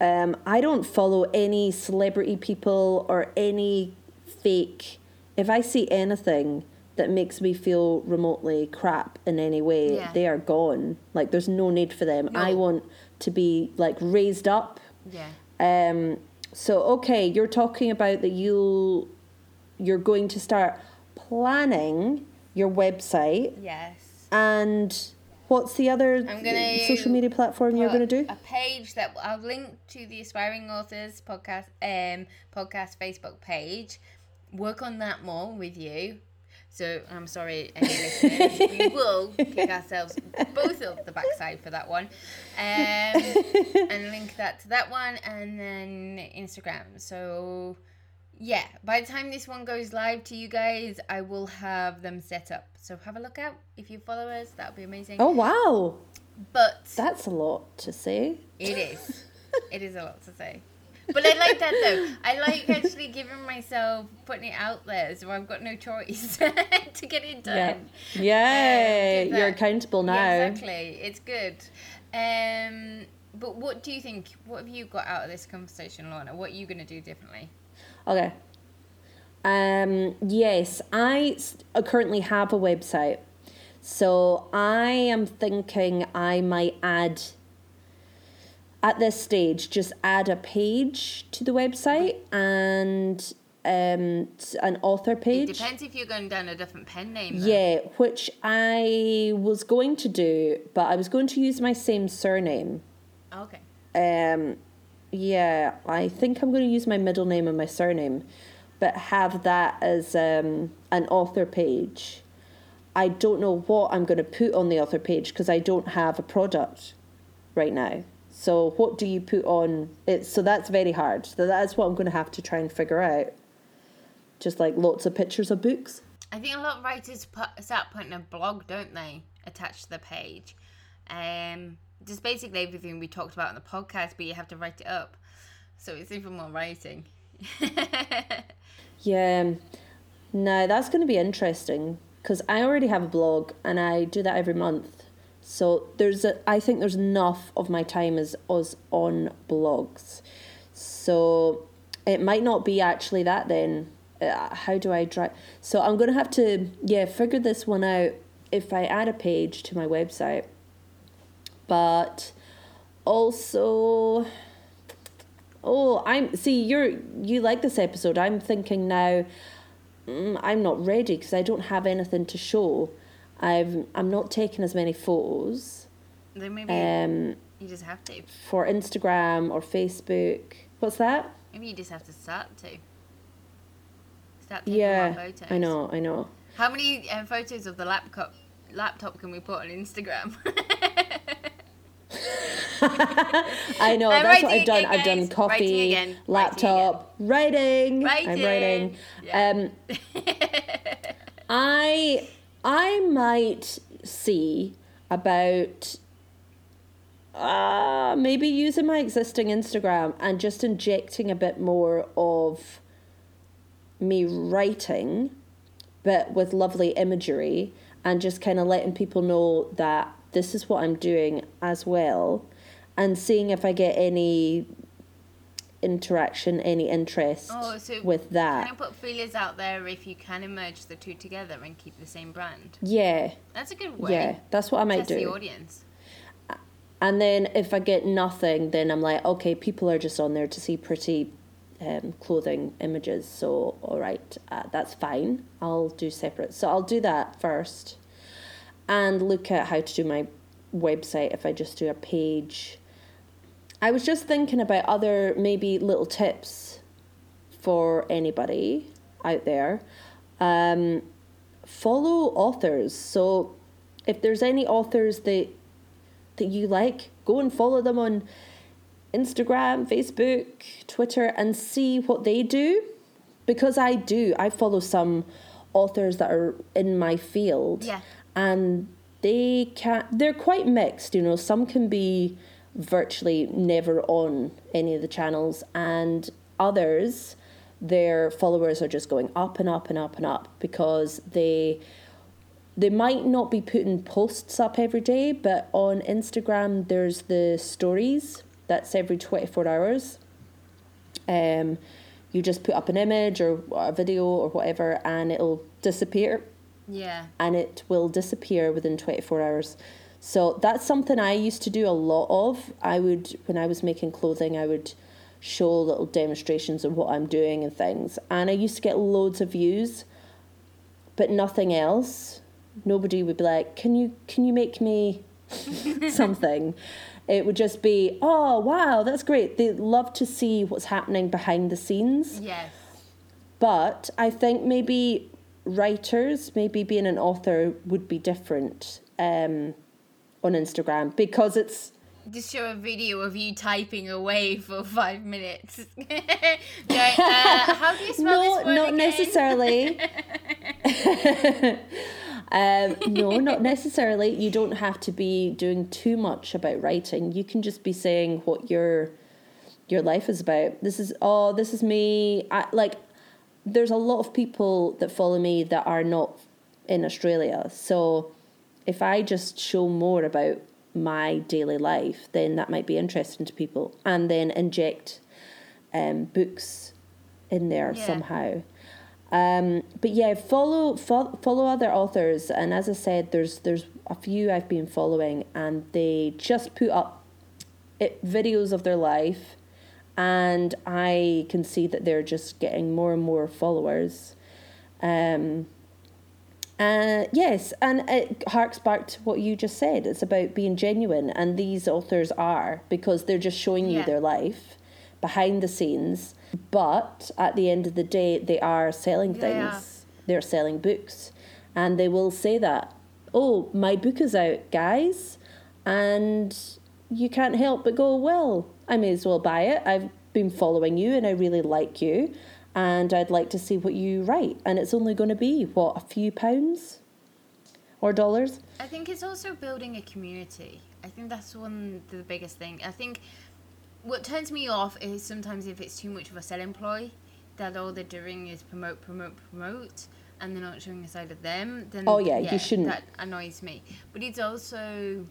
S1: um, I don't follow any celebrity people or any fake. If I see anything that makes me feel remotely crap in any way,
S2: Yeah.
S1: they are gone. Like there's no need for them. I want to be like raised up
S2: yeah
S1: um, so okay, you're talking about that you you're going to start planning your website
S2: yes
S1: and what's the other social media platform you're going to do?
S2: a page that I'll link to the aspiring authors podcast um podcast Facebook page. Work on that more with you. So I'm sorry, any listeners, we will kick ourselves both up the backside for that one, um, and link that to that one, and then Instagram. So yeah, by the time this one goes live to you guys, I will have them set up. So have a look out if you follow us. That would be amazing.
S1: Oh wow,
S2: But
S1: that's a lot to say.
S2: it is. it is a lot to say. But I like that though. I like actually giving myself putting it out there, so I've got no choice to get it
S1: Yeah,
S2: done.
S1: yay!
S2: Um,
S1: you're accountable now.
S2: Yeah, exactly. It's good. Um, but what do you think? What have you got out of this conversation, Lorna? What are you gonna do differently?
S1: Okay. Um, yes, I uh, currently have a website. So I am thinking I might add, at this stage, just add a page to the website and um, an author
S2: It
S1: page.
S2: depends if you're going down a different pen name. though.
S1: Yeah, which I was going to do, but I was going to use my same surname.
S2: Okay.
S1: Um, yeah, I think I'm going to use my middle name and my surname, but have that as um, an author page. I don't know what I'm going to put on the author page because I don't have a product right now. So what do you put on it? So that's very hard. So that's what I'm going to have to try and figure out. Just like lots of pictures of books.
S2: I think a lot of writers put, start putting a blog, don't they, attached to the page. Um, just basically everything we talked about on the podcast, but you have to write it up. So it's even more writing.
S1: Yeah, no, that's going to be interesting because I already have a blog and I do that every month. So there's a, I think there's enough of my time is us on blogs. So it might not be actually that then. Uh, how do I try? So I'm going to have to yeah figure this one out if I add a page to my website. But also Oh, I'm see you're you like this episode. I'm thinking now mm, I'm not ready because I don't have anything to show. I've I'm not taking as many photos
S2: then maybe
S1: um
S2: you just have to.
S1: for Instagram or Facebook. What's that?
S2: Maybe you just have to start to. Start taking
S1: Yeah,
S2: more photos.
S1: I know, I know.
S2: How many um, photos of the laptop laptop can we put on Instagram?
S1: I know.
S2: I'm
S1: that's what I've done.
S2: again,
S1: I've done coffee,
S2: Writing again. Writing
S1: laptop, writing. I'm writing.
S2: Writing. Yeah.
S1: Um, I I might see about uh maybe using my existing Instagram and just injecting a bit more of me writing but with lovely imagery and just kind of letting people know that this is what I'm doing as well and seeing if I get any interaction, any interest
S2: Oh, so
S1: with that.
S2: Kind of put feelers out there if you can merge the two together and keep the same brand.
S1: Yeah,
S2: That's a good way.
S1: yeah, that's what I might
S2: Test the
S1: do.
S2: audience.
S1: And then if I get nothing, then I'm like, okay, people are just on there to see pretty um, clothing images. So, all right, uh, that's fine. I'll do separate. So I'll do that first and look at how to do my website if I just do a page. I was just thinking about other maybe little tips for anybody out there. Um, follow authors. So if there's any authors that that you like, go and follow them on Instagram, Facebook, Twitter, and see what they do. Because I do, I follow some authors that are in my field,
S2: Yeah.
S1: and they can they're quite mixed. You know, some can be virtually never on any of the channels, and others their followers are just going up and up and up and up because they they might not be putting posts up every day, but on Instagram there's the stories. That's every twenty four hours. Um, you just put up an image or a video or whatever, and it'll disappear,
S2: Yeah.
S1: and it will disappear within twenty four hours. So that's something I used to do a lot of. I would when I was making clothing, I would show little demonstrations of what I'm doing and things, and I used to get loads of views, but nothing else. Nobody would be like, "Can you can you make me something?" It would just be, "Oh wow, that's great." They love to see what's happening behind the scenes.
S2: Yes.
S1: But I think maybe writers, maybe being an author would be different um, on Instagram because it's
S2: Just show a video of you typing away for five minutes. Going, uh, how do you spell
S1: no,
S2: this word
S1: not
S2: again?
S1: necessarily. um, no, not necessarily. You don't have to be doing too much about writing. You can just be saying what your your life is about. This is oh, this is me. I, like, there's a lot of people that follow me that are not in Australia. So, if I just show more about my daily life, then that might be interesting to people, and then inject um, books in there
S2: Yeah.
S1: somehow. Um, but yeah, follow, follow follow other authors, and as I said, there's there's a few I've been following, and they just put up it, videos of their life, and I can see that they're just getting more and more followers. Um, uh, yes, and it harks back to what you just said. It's about being genuine, and these authors are because they're just showing you
S2: Yeah.
S1: their life behind the scenes. But at the end of the day, they are selling things. They're selling books, and they will say that, "Oh, my book is out, guys," and you can't help but go, "Well, I may as well buy it. I've been following you, and I really like you." And I'd like to see what you write. And it's only going to be, what, a few pounds or dollars?
S2: I think it's also building a community. I think that's one of the biggest thing. I think what turns me off is sometimes if it's too much of a selling ploy, that all they're doing is promote, promote, promote, and they're not showing a side of them. Then
S1: Oh, yeah, you shouldn't.
S2: That annoys me. But it's also,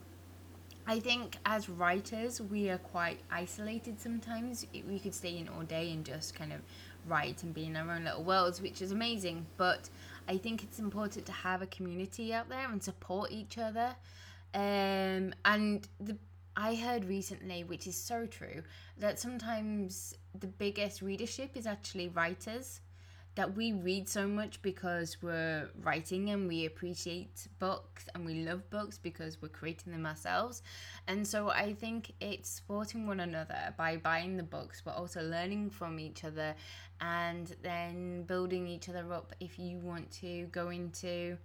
S2: I think as writers we are quite isolated sometimes. We could stay in all day and just kind of write and be in our own little worlds, which is amazing. But I think it's important to have a community out there and support each other. Um, and the I heard recently, which is so true, that sometimes the biggest readership is actually writers. That we read so much because we're writing and we appreciate books and we love books because we're creating them ourselves. And so I think it's supporting one another by buying the books, but also learning from each other and then building each other up if you want to go into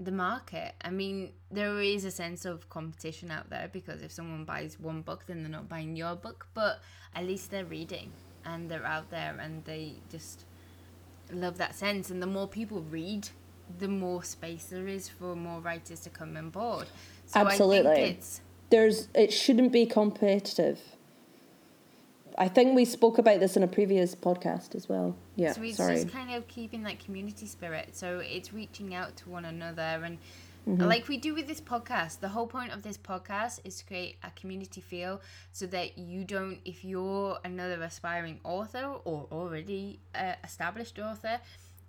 S2: the market. I mean, there is a sense of competition out there because if someone buys one book, then they're not buying your book, but at least they're reading and they're out there and they just love that sense. And the more people read, the more space there is for more writers to come on board. So
S1: Absolutely. There's, it shouldn't be competitive. I think we spoke about this in a previous podcast as well. Yeah,
S2: so it's
S1: sorry.
S2: just kind of keeping that community spirit. So it's reaching out to one another and
S1: Mm-hmm.
S2: like we do with this podcast. The whole point of this podcast is to create a community feel so that you don't, if you're another aspiring author or already uh, established author,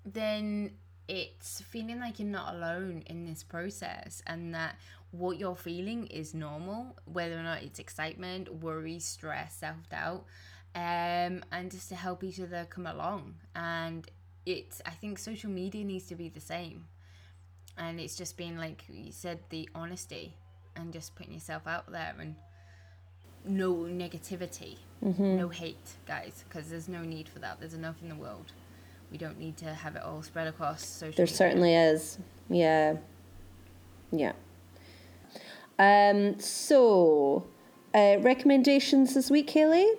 S2: then it's feeling like you're not alone in this process and that what you're feeling is normal, whether or not it's excitement, worry, stress, self doubt, um, and just to help each other come along. And it's, I think social media needs to be the same. And it's just being like you said, the honesty and just putting yourself out there and no negativity,
S1: Mm-hmm.
S2: no hate, guys, because there's no need for that. There's enough in the world. We don't need to have it all spread across social
S1: There
S2: media.
S1: certainly is. Yeah. Yeah. Um, so, uh, recommendations this week, Haley?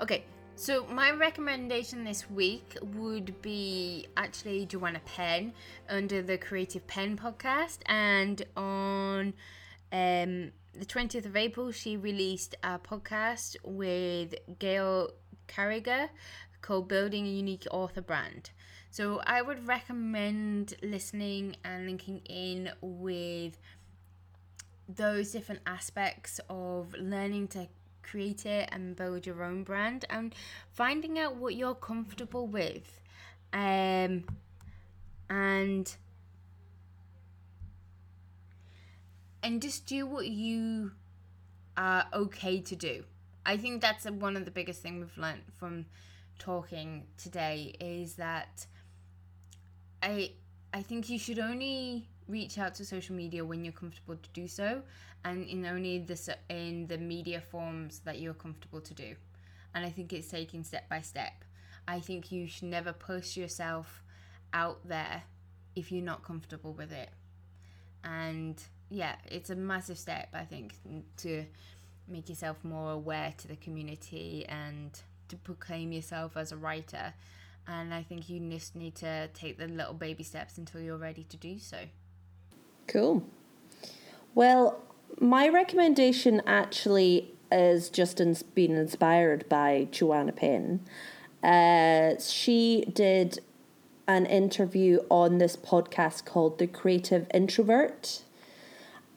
S2: Okay, so my recommendation this week would be actually Joanna Penn under the Creative Penn podcast, and on um, the 20th of April, she released a podcast with Gail Carriger called Building a Unique Author Brand. So I would recommend listening and linking in with those different aspects of learning to create it and build your own brand and finding out what you're comfortable with um and and just do what you are okay to do. I think that's one of the biggest things we've learned from talking today is that I I think you should only reach out to social media when you're comfortable to do so, and in only the in the media forms that you're comfortable to do. And I think it's taking step by step. I think you should never push yourself out there if you're not comfortable with it. And yeah, it's a massive step I think to make yourself more aware to the community and to proclaim yourself as a writer. And I think you just need to take the little baby steps until you're ready to do so.
S1: Cool. Well, my recommendation actually is just ins- being inspired by Joanna Penn. Uh, she did an interview on this podcast called The Creative Introvert.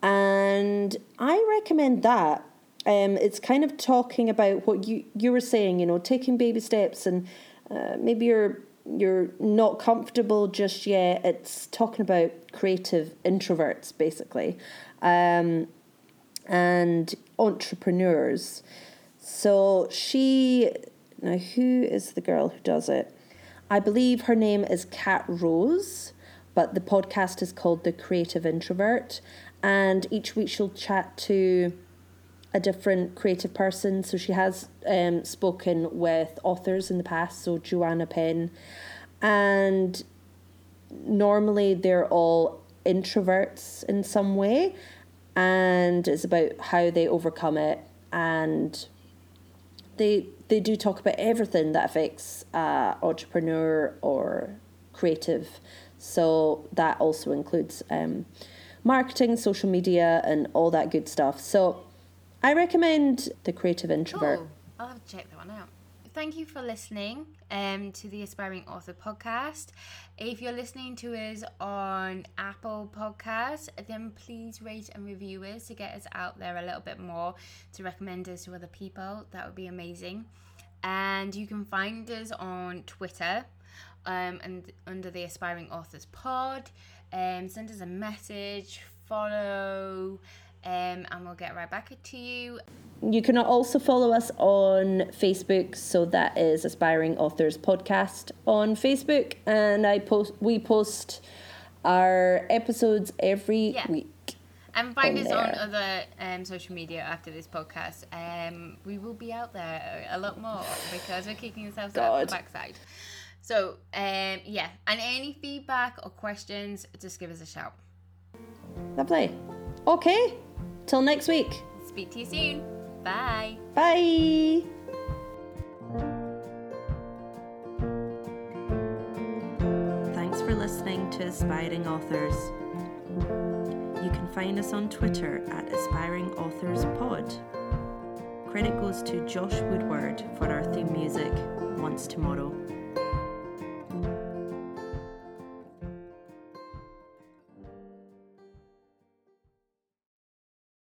S1: And I recommend that. Um, it's kind of talking about what you, you were saying, you know, taking baby steps and uh, maybe you're you're not comfortable just yet. It's talking about creative introverts basically, um, and entrepreneurs. So she now who is the girl who does it? I believe her name is Kat Rose, but the podcast is called The Creative Introvert, and each week she'll chat to a different creative person. So she has um, spoken with authors in the past, so Joanna Penn, and normally they're all introverts in some way, and it's about how they overcome it, and they they do talk about everything that affects uh, entrepreneur or creative. So that also includes um, marketing, social media, and all that good stuff. So I recommend the Creative Introvert.
S2: Cool. I'll have to check that one out. Thank you for listening um, to the Aspiring Author podcast. If you're listening to us on Apple Podcasts, then please rate and review us to get us out there a little bit more, to recommend us to other people. That would be amazing. And you can find us on Twitter um, and under the Aspiring Authors Pod. Um, send us a message, follow, um, and we'll get right back to you.
S1: You can also follow us on Facebook, so that is Aspiring Authors Podcast on Facebook, and I post we post our episodes every
S2: Yeah.
S1: week.
S2: And find us on other um, social media after this podcast. Um, we will be out there a lot more because we're kicking ourselves out
S1: God.
S2: the backside. So, um, yeah. And any feedback or questions, just give us a shout.
S1: Lovely. Okay, till next week.
S2: Speak to you soon. Bye.
S1: Bye. Thanks for listening to Aspiring Authors. You can find us on Twitter at Aspiring Authors Pod. Credit goes to Josh Woodward for our theme music, Once Tomorrow.